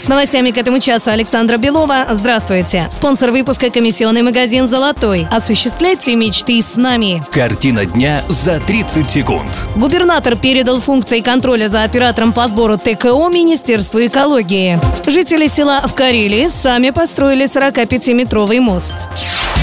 С новостями к этому часу Александра Белова. Здравствуйте. Спонсор выпуска комиссионный магазин «Золотой». Осуществляйте мечты с нами. Картина дня за 30 секунд. Губернатор передал функции контроля за оператором по сбору ТКО Министерству экологии. Жители села в Карелии сами построили 45-метровый мост.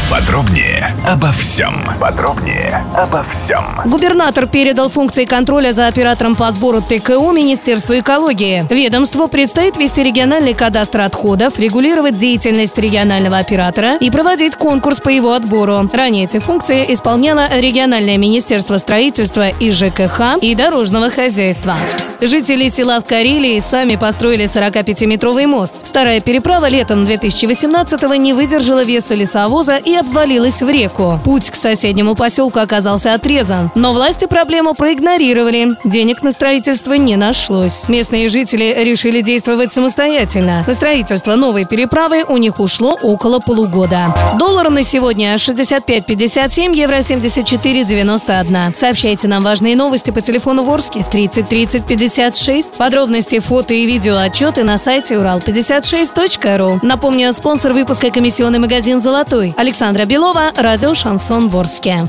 Подробнее обо всем. Подробнее обо всем. Губернатор передал функции контроля за оператором по сбору ТКО Министерству экологии. Ведомству предстоит вести региональный кадастр отходов, регулировать деятельность регионального оператора и проводить конкурс по его отбору. Ранее эти функции исполняло региональное министерство строительства и ЖКХ и дорожного хозяйства. Жители села в Карелии сами построили 45-метровый мост. Старая переправа летом 2018-го не выдержала веса лесовоза и обвалилась в реку. Путь к соседнему поселку оказался отрезан. Но власти проблему проигнорировали. Денег на строительство не нашлось. Местные жители решили действовать самостоятельно. На строительство новой переправы у них ушло около полугода. Доллар на сегодня 65.57, евро 74.91. Сообщайте нам важные новости по телефону Ворске 30 30 56. Подробности, фото и видео отчеты на сайте урал56.ру. Напомню, спонсор выпуска комиссионный магазин «Золотой». Александра Белова, радио «Шансон Ворске».